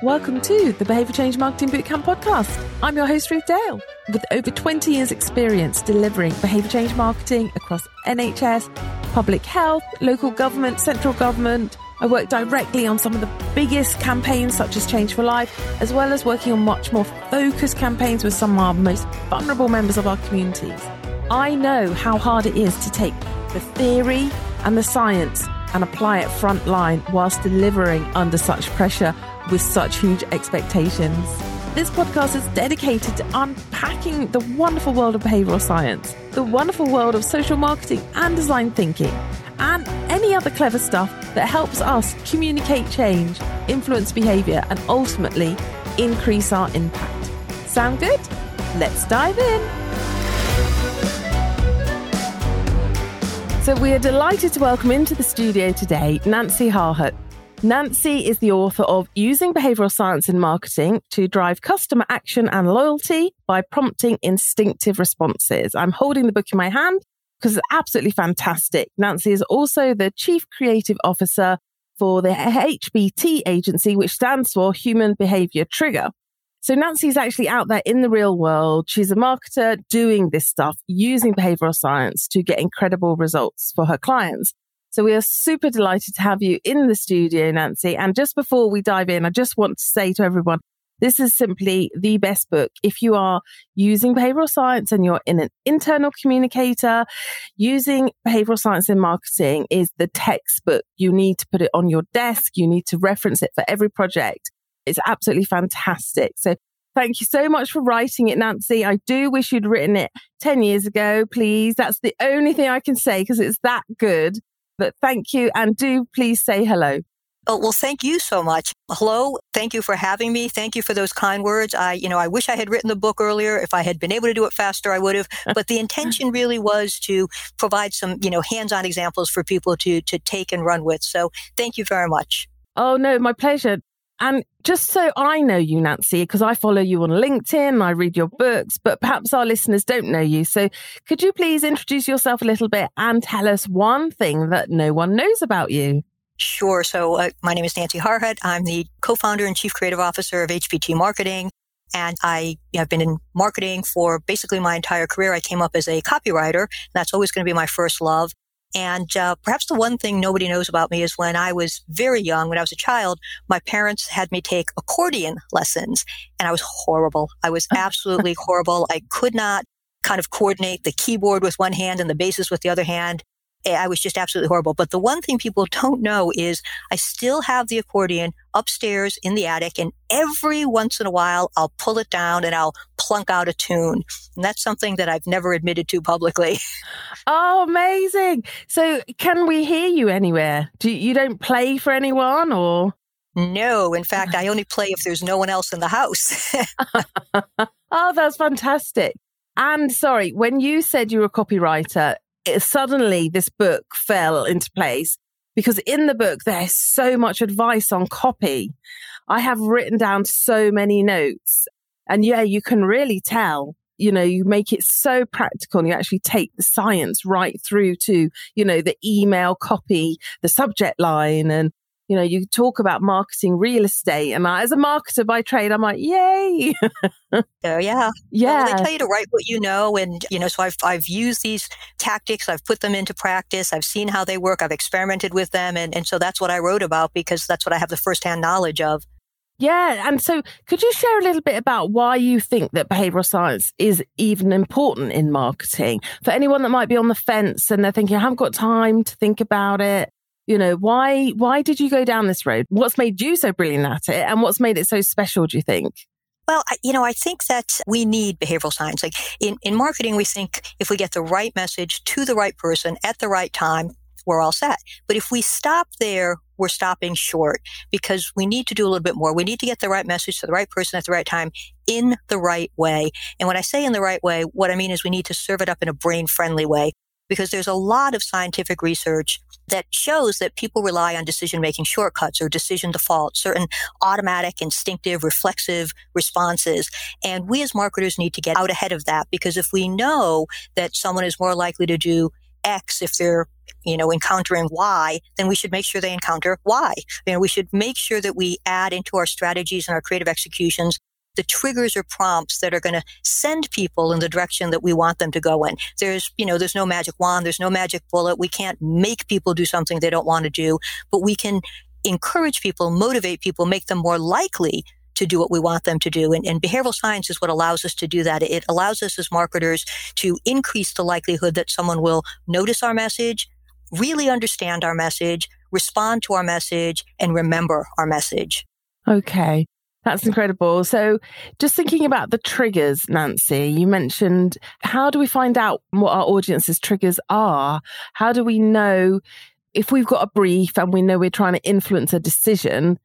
Welcome to the Behavior Change Marketing Bootcamp podcast. I'm your host, Ruth Dale. With over 20 years' experience delivering behavior change marketing across NHS, public health, local government, central government, I work directly on some of the biggest campaigns, such as Change for Life, as well as working on much more focused campaigns with some of our most vulnerable members of our communities. I know how hard it is to take the theory and the science and apply it frontline whilst delivering under such pressure with such huge expectations. This podcast is dedicated to unpacking the wonderful world of behavioral science, the wonderful world of social marketing and design thinking, and any other clever stuff that helps us communicate change, influence behavior, and ultimately increase our impact. Sound good? Let's dive in. So, we are delighted to welcome into the studio today Nancy Harhut. Nancy is the author of Using Behavioral Science in Marketing to Drive Customer Action and Loyalty by Prompting Instinctive Responses. I'm holding the book in my hand because it's absolutely fantastic. Nancy is also the Chief Creative Officer for the HBT agency, which stands for Human Behavior Trigger. So Nancy's actually out there in the real world. She's a marketer doing this stuff using behavioral science to get incredible results for her clients. So we are super delighted to have you in the studio, Nancy. And just before we dive in, I just want to say to everyone, this is simply the best book. If you are using behavioral science and you're in an internal communicator, using behavioral science in marketing is the textbook. You need to put it on your desk. You need to reference it for every project. It's absolutely fantastic. So Thank you so much for writing it, Nancy. I do wish you'd written it 10 years ago, please. That's the only thing I can say because it's that good. But thank you. And do please say hello. Oh, well, thank you so much. Hello. Thank you for having me. Thank you for those kind words. I, you know, I wish I had written the book earlier. If I had been able to do it faster, I would have. But the intention really was to provide some, you know, hands-on examples for people to, to take and run with. So thank you very much. Oh, no, my pleasure. And just so I know you, Nancy, because I follow you on LinkedIn, I read your books, but perhaps our listeners don't know you. So could you please introduce yourself a little bit and tell us one thing that no one knows about you? Sure. So uh, my name is Nancy Harhut. I'm the co-founder and chief creative officer of HBT Marketing. And I have been in marketing for basically my entire career. I came up as a copywriter. That's always going to be my first love. And uh, perhaps the one thing nobody knows about me is when I was very young, when I was a child, my parents had me take accordion lessons, and I was horrible. I was absolutely horrible. I could not kind of coordinate the keyboard with one hand and the basses with the other hand. Eh, I was just absolutely horrible. But the one thing people don't know is I still have the accordion upstairs in the attic and every once in a while I'll pull it down and I'll plunk out a tune. And that's something that I've never admitted to publicly. Oh, amazing. So can we hear you anywhere? Do you, you don't play for anyone or? No, in fact, I only play if there's no one else in the house. oh, that's fantastic. And sorry, when you said you were a copywriter, suddenly this book fell into place because in the book there's so much advice on copy. I have written down so many notes and yeah, you can really tell, you know, you make it so practical and you actually take the science right through to, you know, the email copy, the subject line and you know, you talk about marketing real estate. And I, as a marketer by trade, I'm like, yay. oh, yeah. Yeah. Well, they tell you to write what you know. And, you know, so I've, I've used these tactics. I've put them into practice. I've seen how they work. I've experimented with them. And, and so that's what I wrote about because that's what I have the firsthand knowledge of. Yeah. And so could you share a little bit about why you think that behavioral science is even important in marketing for anyone that might be on the fence and they're thinking, I haven't got time to think about it? You know why why did you go down this road what's made you so brilliant at it and what's made it so special do you think well, you know, I think that we need behavioral science. Like in, in marketing, we think if we get the right message to the right person at the right time, we're all set. But if we stop there, we're stopping short because we need to do a little bit more. We need to get the right message to the right person at the right time in the right way. And when I say in the right way, what I mean is we need to serve it up in a brain friendly way because there's a lot of scientific research that shows that people rely on decision making shortcuts or decision default, certain automatic, instinctive, reflexive responses. And we as marketers need to get out ahead of that because if we know that someone is more likely to do X if they're you know, encountering why, then we should make sure they encounter why. You know, we should make sure that we add into our strategies and our creative executions the triggers or prompts that are going to send people in the direction that we want them to go in. There's, you know, there's no magic wand. There's no magic bullet. We can't make people do something they don't want to do, but we can encourage people, motivate people, make them more likely to do what we want them to do. And, and, behavioral science is what allows us to do that. It allows us as marketers to increase the likelihood that someone will notice our message, really understand our message, respond to our message, and remember our message. Okay. That's incredible. So, just thinking about the triggers, Nancy, you mentioned how do we find out what our audience's triggers are? How do we know if we've got a brief and we know we're trying to influence a decision?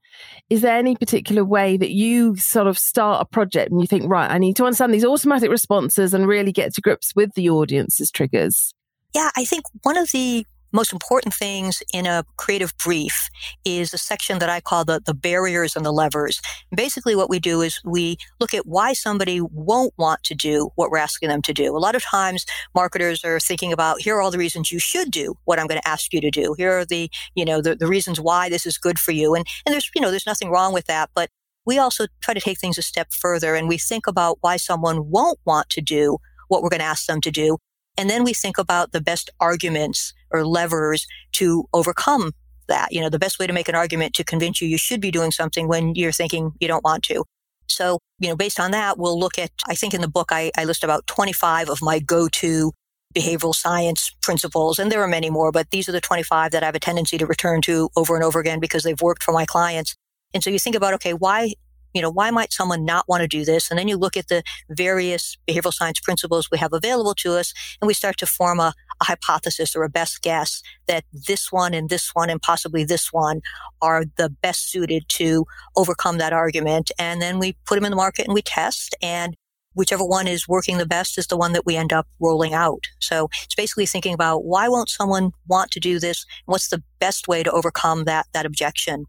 Is there any particular way that you sort of start a project and you think, right, I need to understand these automatic responses and really get to grips with the audience's triggers? Yeah, I think one of the most important things in a creative brief is a section that I call the, the barriers and the levers. basically what we do is we look at why somebody won't want to do what we're asking them to do. A lot of times marketers are thinking about here are all the reasons you should do what I'm going to ask you to do. Here are the, you know, the, the reasons why this is good for you. And, and there's, you know, there's nothing wrong with that, but we also try to take things a step further and we think about why someone won't want to do what we're going to ask them to do. And then we think about the best arguments or levers to overcome that. You know, the best way to make an argument to convince you you should be doing something when you're thinking you don't want to. So, you know, based on that, we'll look at, I think in the book, I, I list about 25 of my go-to behavioral science principles. And there are many more, but these are the 25 that I have a tendency to return to over and over again because they've worked for my clients. And so you think about, okay, why you know, why might someone not want to do this? And then you look at the various behavioral science principles we have available to us, and we start to form a, a hypothesis or a best guess that this one and this one and possibly this one are the best suited to overcome that argument. And then we put them in the market and we test and whichever one is working the best is the one that we end up rolling out. So it's basically thinking about why won't someone want to do this? What's the best way to overcome that, that objection?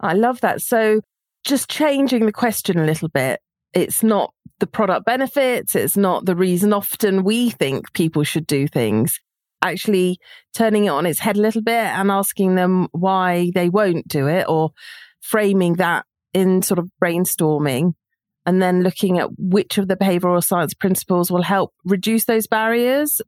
I love that. So just changing the question a little bit. It's not the product benefits. It's not the reason often we think people should do things. Actually turning it on its head a little bit and asking them why they won't do it or framing that in sort of brainstorming and then looking at which of the behavioral science principles will help reduce those barriers.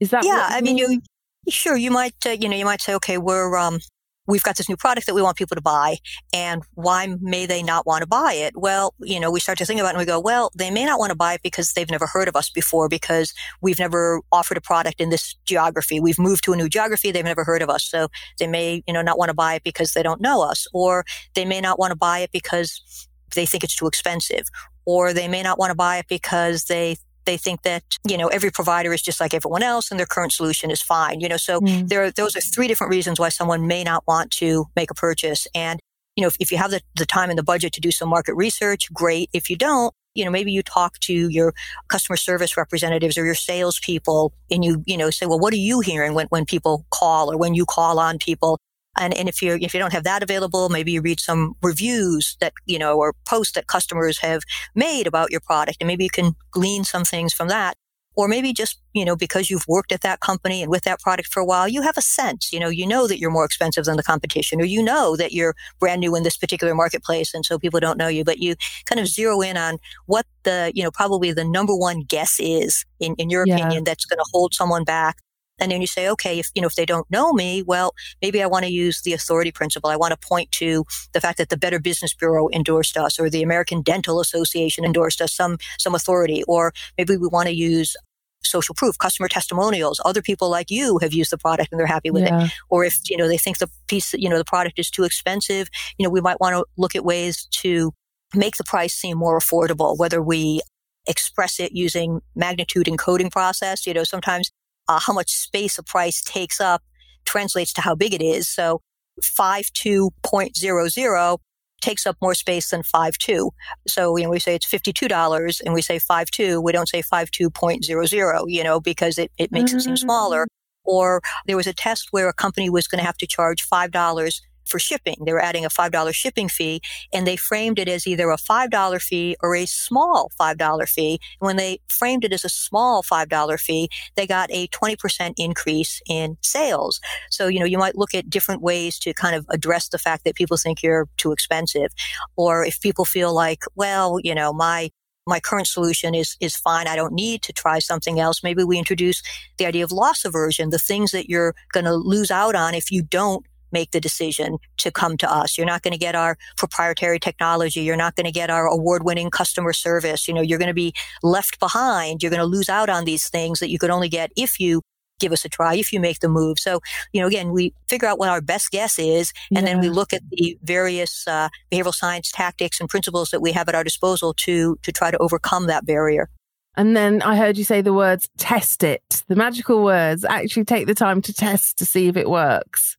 Is that? Yeah. I mean, you, sure. You might, uh, you know, you might say, okay, we're, um, we've got this new product that we want people to buy and why may they not want to buy it? Well, you know, we start to think about it and we go, well, they may not want to buy it because they've never heard of us before because we've never offered a product in this geography. We've moved to a new geography. They've never heard of us. So they may, you know, not want to buy it because they don't know us or they may not want to buy it because they think it's too expensive or they may not want to buy it because they they think that, you know, every provider is just like everyone else and their current solution is fine. You know, so mm. there are, those are three different reasons why someone may not want to make a purchase. And, you know, if, if you have the, the time and the budget to do some market research, great. If you don't, you know, maybe you talk to your customer service representatives or your salespeople and you, you know, say, well, what are you hearing when, when people call or when you call on people? And, and if you if you don't have that available, maybe you read some reviews that, you know, or posts that customers have made about your product. And maybe you can glean some things from that. Or maybe just, you know, because you've worked at that company and with that product for a while, you have a sense, you know, you know that you're more expensive than the competition, or you know that you're brand new in this particular marketplace. And so people don't know you, but you kind of zero in on what the, you know, probably the number one guess is in, in your yeah. opinion that's going to hold someone back and then you say, okay, if, you know, if they don't know me, well, maybe I want to use the authority principle. I want to point to the fact that the Better Business Bureau endorsed us or the American Dental Association endorsed us, some, some authority. Or maybe we want to use social proof, customer testimonials. Other people like you have used the product and they're happy with yeah. it. Or if, you know, they think the piece, you know, the product is too expensive, you know, we might want to look at ways to make the price seem more affordable, whether we express it using magnitude encoding process. You know, sometimes uh, how much space a price takes up translates to how big it is. So 52.00 takes up more space than 52. So, you know, we say it's $52 and we say 52. We don't say 52.00, you know, because it, it makes mm-hmm. it seem smaller. Mm. Or there was a test where a company was going to have to charge $5 for shipping. They were adding a $5 shipping fee and they framed it as either a $5 fee or a small $5 fee. And when they framed it as a small $5 fee, they got a 20% increase in sales. So, you know, you might look at different ways to kind of address the fact that people think you're too expensive. Or if people feel like, well, you know, my my current solution is is fine. I don't need to try something else. Maybe we introduce the idea of loss aversion, the things that you're going to lose out on if you don't make the decision to come to us. You're not going to get our proprietary technology. You're not going to get our award winning customer service. You know, you're going to be left behind. You're going to lose out on these things that you could only get if you give us a try, if you make the move. So, you know, again, we figure out what our best guess is, and yeah. then we look at the various uh, behavioral science tactics and principles that we have at our disposal to to try to overcome that barrier. And then I heard you say the words test it, the magical words. Actually, take the time to test to see if it works.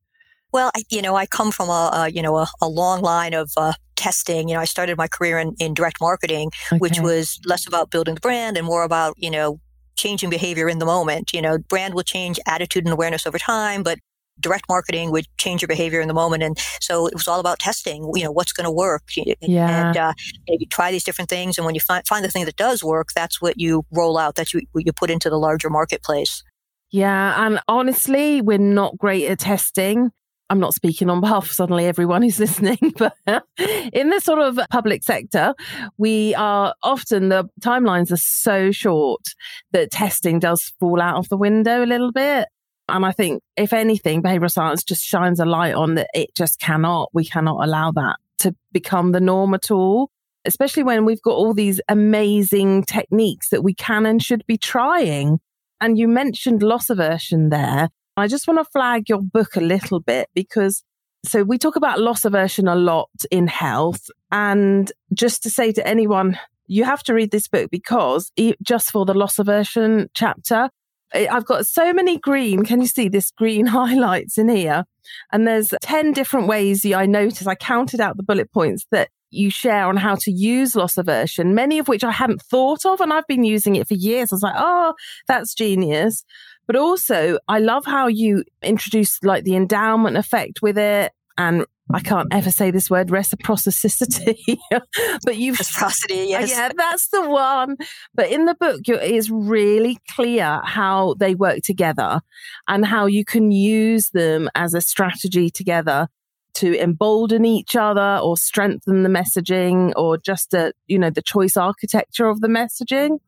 Well, I, you know, I come from a, a you know a, a, long line of uh, testing. You know, I started my career in, in direct marketing, okay. which was less about building the brand and more about you know changing behavior in the moment. You know, brand will change attitude and awareness over time, but direct marketing would change your behavior in the moment. And so it was all about testing, you know, what's going to work. Yeah. And uh, you, try these different things. And when you find, find the thing that does work, that's what you roll out. That's what you put into the larger marketplace. Yeah. And honestly, we're not great at testing. I'm not speaking on behalf of suddenly everyone who's listening, but in the sort of public sector, we are often the timelines are so short that testing does fall out of the window a little bit. And I think, if anything, behavioral science just shines a light on that it just cannot, we cannot allow that to become the norm at all, especially when we've got all these amazing techniques that we can and should be trying. And you mentioned loss aversion there. I just want to flag your book a little bit because so we talk about loss aversion a lot in health. And just to say to anyone, you have to read this book because just for the loss aversion chapter, I've got so many green. Can you see this green highlights in here? And there's 10 different ways I noticed. I counted out the bullet points that you share on how to use loss aversion, many of which I hadn't thought of. And I've been using it for years. I was like, oh, that's genius. But also, I love how you introduce like the endowment effect with it. And I can't ever say this word reciprocity, but you've reciprocity. Yes, yeah, that's the one. But in the book, it is really clear how they work together and how you can use them as a strategy together to embolden each other or strengthen the messaging or just a, you know, the choice architecture of the messaging,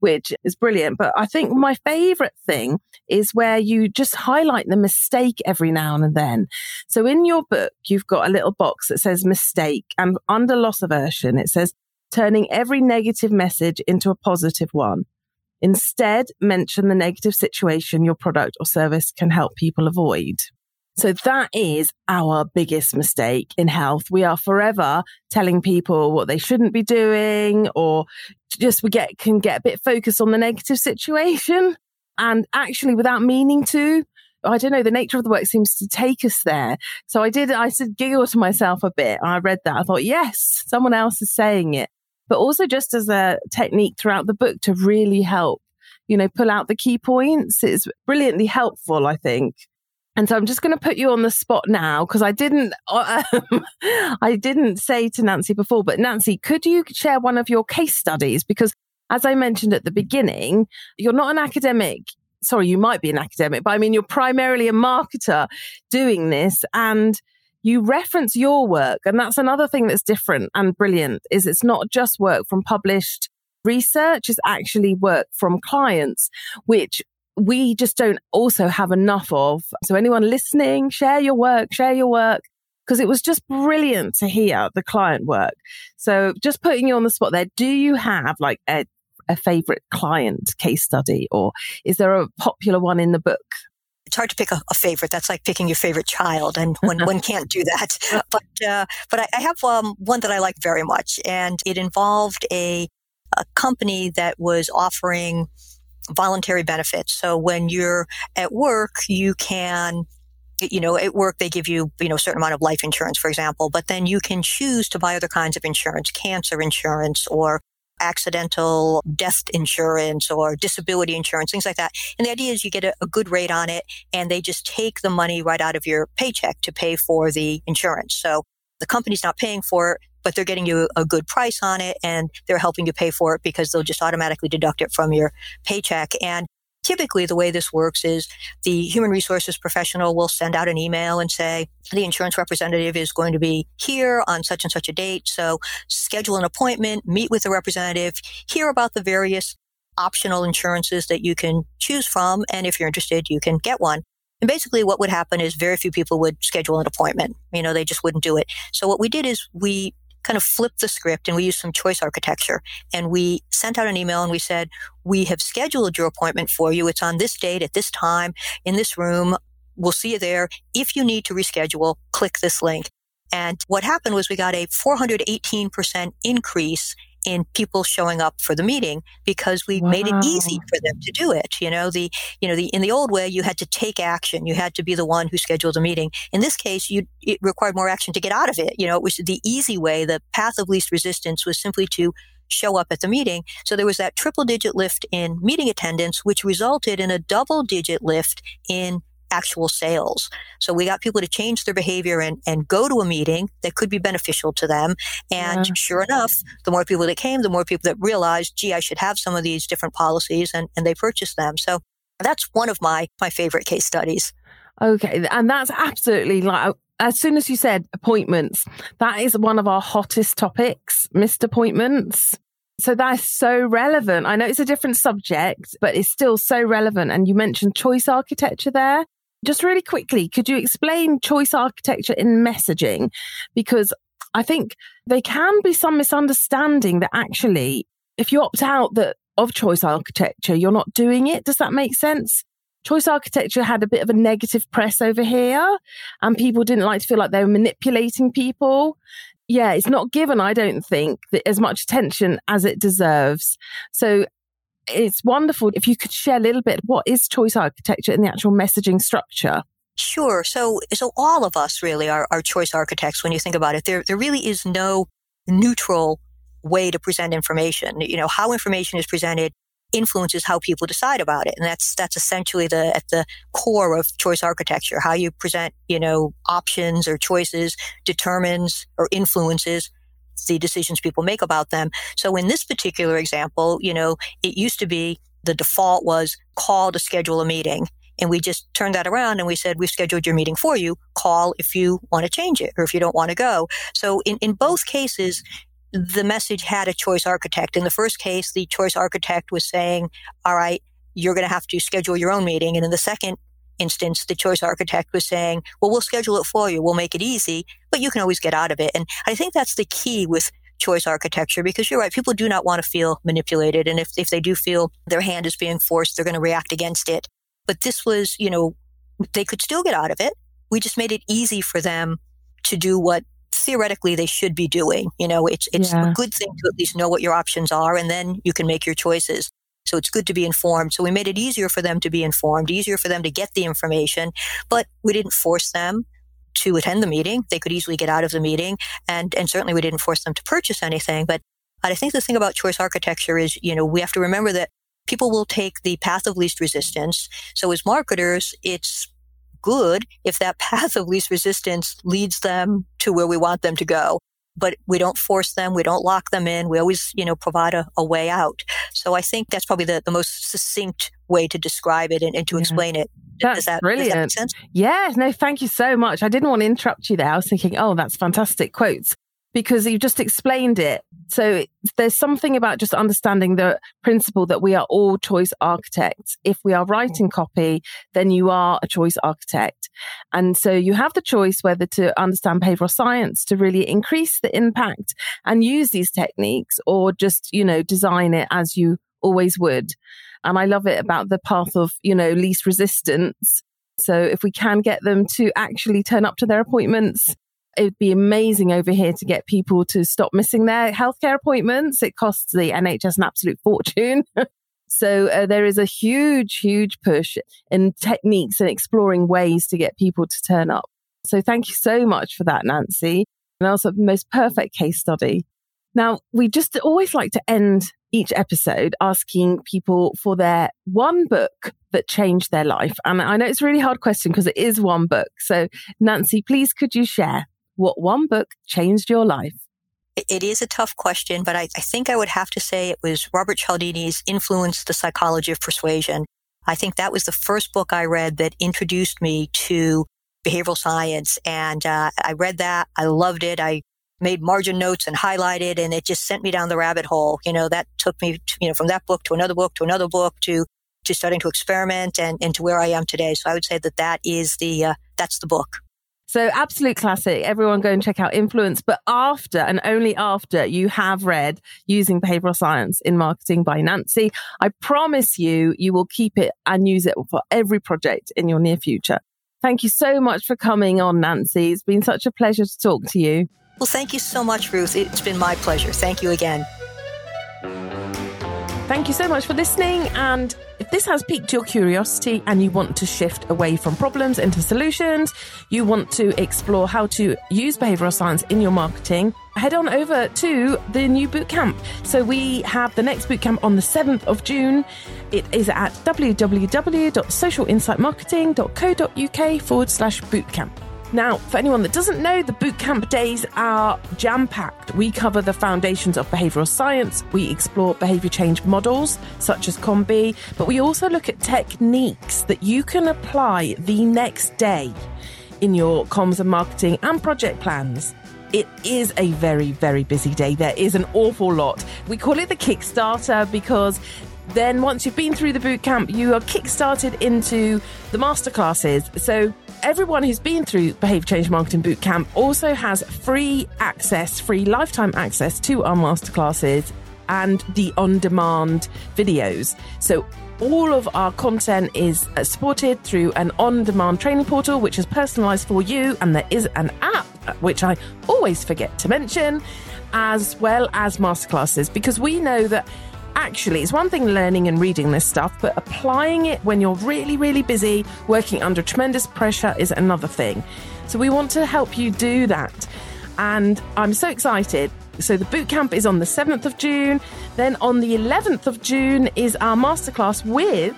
which is brilliant. But I think my favorite thing is where you just highlight the mistake every now and then. So in your book, you've got a little box that says mistake and under loss aversion, it says turning every negative message into a positive one. Instead, mention the negative situation your product or service can help people avoid. So that is our biggest mistake in health. We are forever telling people what they shouldn't be doing or just we get, can get a bit focused on the negative situation and actually without meaning to. I don't know, the nature of the work seems to take us there. So I did, I said, giggle to myself a bit. I read that. I thought, yes, someone else is saying it. But also just as a technique throughout the book to really help, you know, pull out the key points. It's brilliantly helpful, I think. And so I'm just going to put you on the spot now because I didn't, um, I didn't say to Nancy before, but Nancy, could you share one of your case studies? Because as I mentioned at the beginning, you're not an academic. Sorry, you might be an academic, but I mean, you're primarily a marketer doing this and you reference your work. And that's another thing that's different and brilliant is it's not just work from published research is actually work from clients, which we just don't also have enough of. So anyone listening, share your work, share your work. Because it was just brilliant to hear the client work. So just putting you on the spot there, do you have like a, a favorite client case study or is there a popular one in the book? it's hard to pick a, a, favorite. That's like picking your favorite child, and one, one can't do that. But uh, but I, I have um, one that I like very much, and it involved a a company that was offering voluntary benefits. So when you're at work, you can you know, at work they give you, you know, a certain amount of life insurance, for example, but then you can choose to buy other kinds of insurance, cancer insurance or accidental death insurance or disability insurance, things like that. And the idea is you get a, a good rate on it and they just take the money right out of your paycheck to pay for the insurance. So the company's not paying for it, but they're getting you a good price on it and they're helping you pay for it because they'll just automatically deduct it from your paycheck. And Typically, the way this works is the human resources professional will send out an email and say, the insurance representative is going to be here on such and such a date. So schedule an appointment, meet with the representative, hear about the various optional insurances that you can choose from. And if you're interested, you can get one. And basically what would happen is very few people would schedule an appointment. You know, they just wouldn't do it. So what we did is we kind of flipped the script and we used some choice architecture and we sent out an email and we said, we have scheduled your appointment for you. It's on this date at this time in this room. We'll see you there. If you need to reschedule, click this link. And what happened was we got a 418% increase in people showing up for the meeting because we wow. made it easy for them to do it. You know, the, you know, the, in the old way, you had to take action. You had to be the one who scheduled a meeting. In this case, you, it required more action to get out of it. You know, it was the easy way. The path of least resistance was simply to show up at the meeting. So there was that triple digit lift in meeting attendance, which resulted in a double digit lift in actual sales. So we got people to change their behavior and, and go to a meeting that could be beneficial to them. And yeah. sure enough, the more people that came, the more people that realized, gee, I should have some of these different policies and, and they purchased them. So that's one of my, my favorite case studies. Okay. And that's absolutely like, as soon as you said appointments, that is one of our hottest topics, missed appointments. So that's so relevant. I know it's a different subject, but it's still so relevant. And you mentioned choice architecture there. Just really quickly, could you explain choice architecture in messaging? Because I think there can be some misunderstanding that actually, if you opt out that of choice architecture, you're not doing it. Does that make sense? Choice architecture had a bit of a negative press over here, and people didn't like to feel like they were manipulating people. Yeah, it's not given, I don't think, as much attention as it deserves. So it's wonderful if you could share a little bit what is choice architecture and the actual messaging structure. Sure. So, so all of us really are, are choice architects when you think about it. There, there really is no neutral way to present information. You know, how information is presented influences how people decide about it. And that's, that's essentially the, at the core of choice architecture. How you present, you know, options or choices determines or influences the decisions people make about them. So in this particular example, you know, it used to be the default was call to schedule a meeting. And we just turned that around and we said, we've scheduled your meeting for you. Call if you want to change it or if you don't want to go. So in, in both cases, the message had a choice architect. In the first case, the choice architect was saying, all right, you're going to have to schedule your own meeting. And in the second instance, the choice architect was saying, well, we'll schedule it for you. We'll make it easy, but you can always get out of it. And I think that's the key with choice architecture because you're right. People do not want to feel manipulated. And if, if they do feel their hand is being forced, they're going to react against it. But this was, you know, they could still get out of it. We just made it easy for them to do what theoretically they should be doing. You know, it's, it's yeah. a good thing to at least know what your options are and then you can make your choices. So it's good to be informed. So we made it easier for them to be informed, easier for them to get the information, but we didn't force them to attend the meeting. They could easily get out of the meeting. And, and certainly we didn't force them to purchase anything. But I think the thing about choice architecture is, you know, we have to remember that people will take the path of least resistance. So as marketers, it's good if that path of least resistance leads them to where we want them to go but we don't force them. We don't lock them in. We always, you know, provide a, a way out. So I think that's probably the, the most succinct way to describe it and, and to yeah. explain it. That's does that, brilliant. Does that yeah, no, thank you so much. I didn't want to interrupt you there. I was thinking, oh, that's fantastic quotes because you've just explained it. So there's something about just understanding the principle that we are all choice architects. If we are writing copy, then you are a choice architect. And so you have the choice whether to understand behavioral science to really increase the impact and use these techniques or just, you know, design it as you always would. And I love it about the path of, you know, least resistance. So if we can get them to actually turn up to their appointments, it'd be amazing over here to get people to stop missing their healthcare appointments. It costs the NHS an absolute fortune. so uh, there is a huge, huge push in techniques and exploring ways to get people to turn up. So thank you so much for that, Nancy. And also the most perfect case study. Now, we just always like to end each episode asking people for their one book that changed their life. And I know it's a really hard question because it is one book. So, Nancy, please could you share what one book changed your life? It is a tough question, but I, I think I would have to say it was Robert Cialdini's Influence, the Psychology of Persuasion. I think that was the first book I read that introduced me to behavioral science. And uh, I read that. I loved it. I made margin notes and highlighted and it just sent me down the rabbit hole. You know, that took me, to, you know, from that book to another book to another book to, to starting to experiment and, and to where I am today. So I would say that that is the, uh, that's the book. So absolute classic. Everyone go and check out Influence. But after and only after you have read Using Behavioral Science in Marketing by Nancy, I promise you, you will keep it and use it for every project in your near future. Thank you so much for coming on, Nancy. It's been such a pleasure to talk to you. Well, thank you so much, Ruth. It's been my pleasure. Thank you again. Thank you so much for listening. And if this has piqued your curiosity and you want to shift away from problems into solutions, you want to explore how to use behavioral science in your marketing, head on over to the new bootcamp. So we have the next bootcamp on the 7th of June. It is at www.socialinsightmarketing.co.uk forward slash bootcamp. Now, for anyone that doesn't know, the bootcamp days are jam packed. We cover the foundations of behavioral science, we explore behavior change models such as COM-B, but we also look at techniques that you can apply the next day in your comms and marketing and project plans. It is a very, very busy day. There is an awful lot. We call it the Kickstarter because then once you've been through the boot camp, you are kickstarted into the masterclasses. So everyone who's been through Behavior Change Marketing Bootcamp also has free access, free lifetime access to our masterclasses and the on demand videos. So all of our content is uh, supported through an on demand training portal, which is personalized for you. And there is an app, uh, which I always forget to mention, as well as masterclasses, because we know that actually, it's one thing learning and reading this stuff, but applying it when you're really, really busy, working under tremendous pressure is another thing. So we want to help you do that. And I'm so excited. So the bootcamp is on the 7th of June. Then on the 11th of June is our masterclass with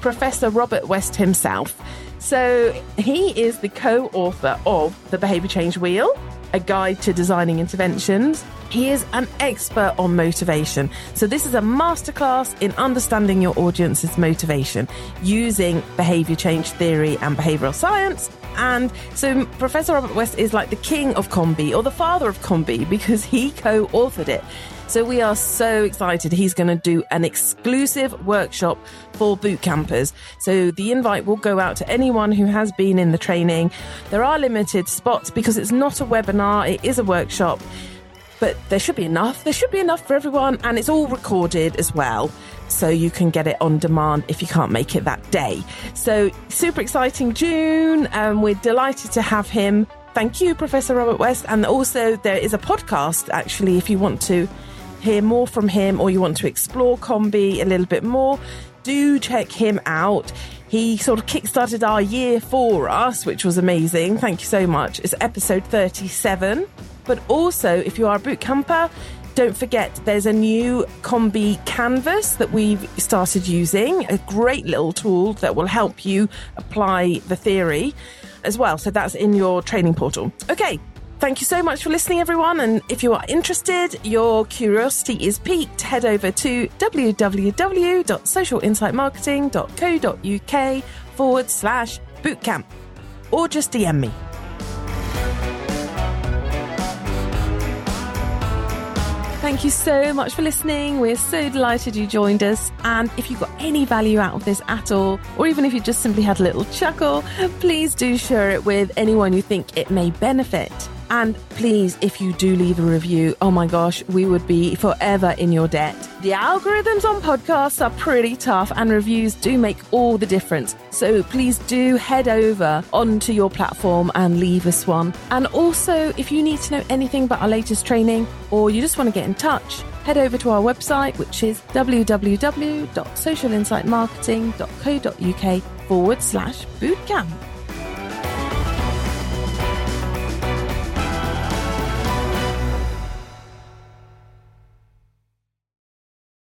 Professor Robert West himself. So he is the co author of The Behavior Change Wheel, a guide to designing interventions he is an expert on motivation. So, this is a masterclass in understanding your audience's motivation using behavior change theory and behavioral science. And so, Professor Robert West is like the king of COM-B or the father of COM-B because he co authored it. So we are so excited. He's going to do an exclusive workshop for boot campers. So the invite will go out to anyone who has been in the training. There are limited spots because it's not a webinar, it is a workshop but there should be enough. There should be enough for everyone, and it's all recorded as well. So you can get it on demand if you can't make it that day. So, super exciting June, and we're delighted to have him. Thank you, Professor Robert West. And also, there is a podcast actually, if you want to hear more from him or you want to explore COM-B a little bit more, do check him out. He sort of kickstarted our year for us, which was amazing. Thank you so much. It's episode 37. But also, if you are a boot camper, don't forget there's a new COM-B canvas that we've started using, a great little tool that will help you apply the theory as well. So that's in your training portal. Okay. Thank you so much for listening, everyone. And if you are interested, your curiosity is piqued, head over to www.socialinsightmarketing.co.uk forward slash bootcamp or just DM me. Thank you so much for listening. We're so delighted you joined us. And if you got any value out of this at all, or even if you just simply had a little chuckle, please do share it with anyone you think it may benefit. And please, if you do leave a review, oh my gosh, we would be forever in your debt. The algorithms on podcasts are pretty tough, and reviews do make all the difference. So please do head over onto your platform and leave us one. And also, if you need to know anything about our latest training or you just want to get in touch, head over to our website, which is www.socialinsightmarketing.co.uk forward slash bootcamp.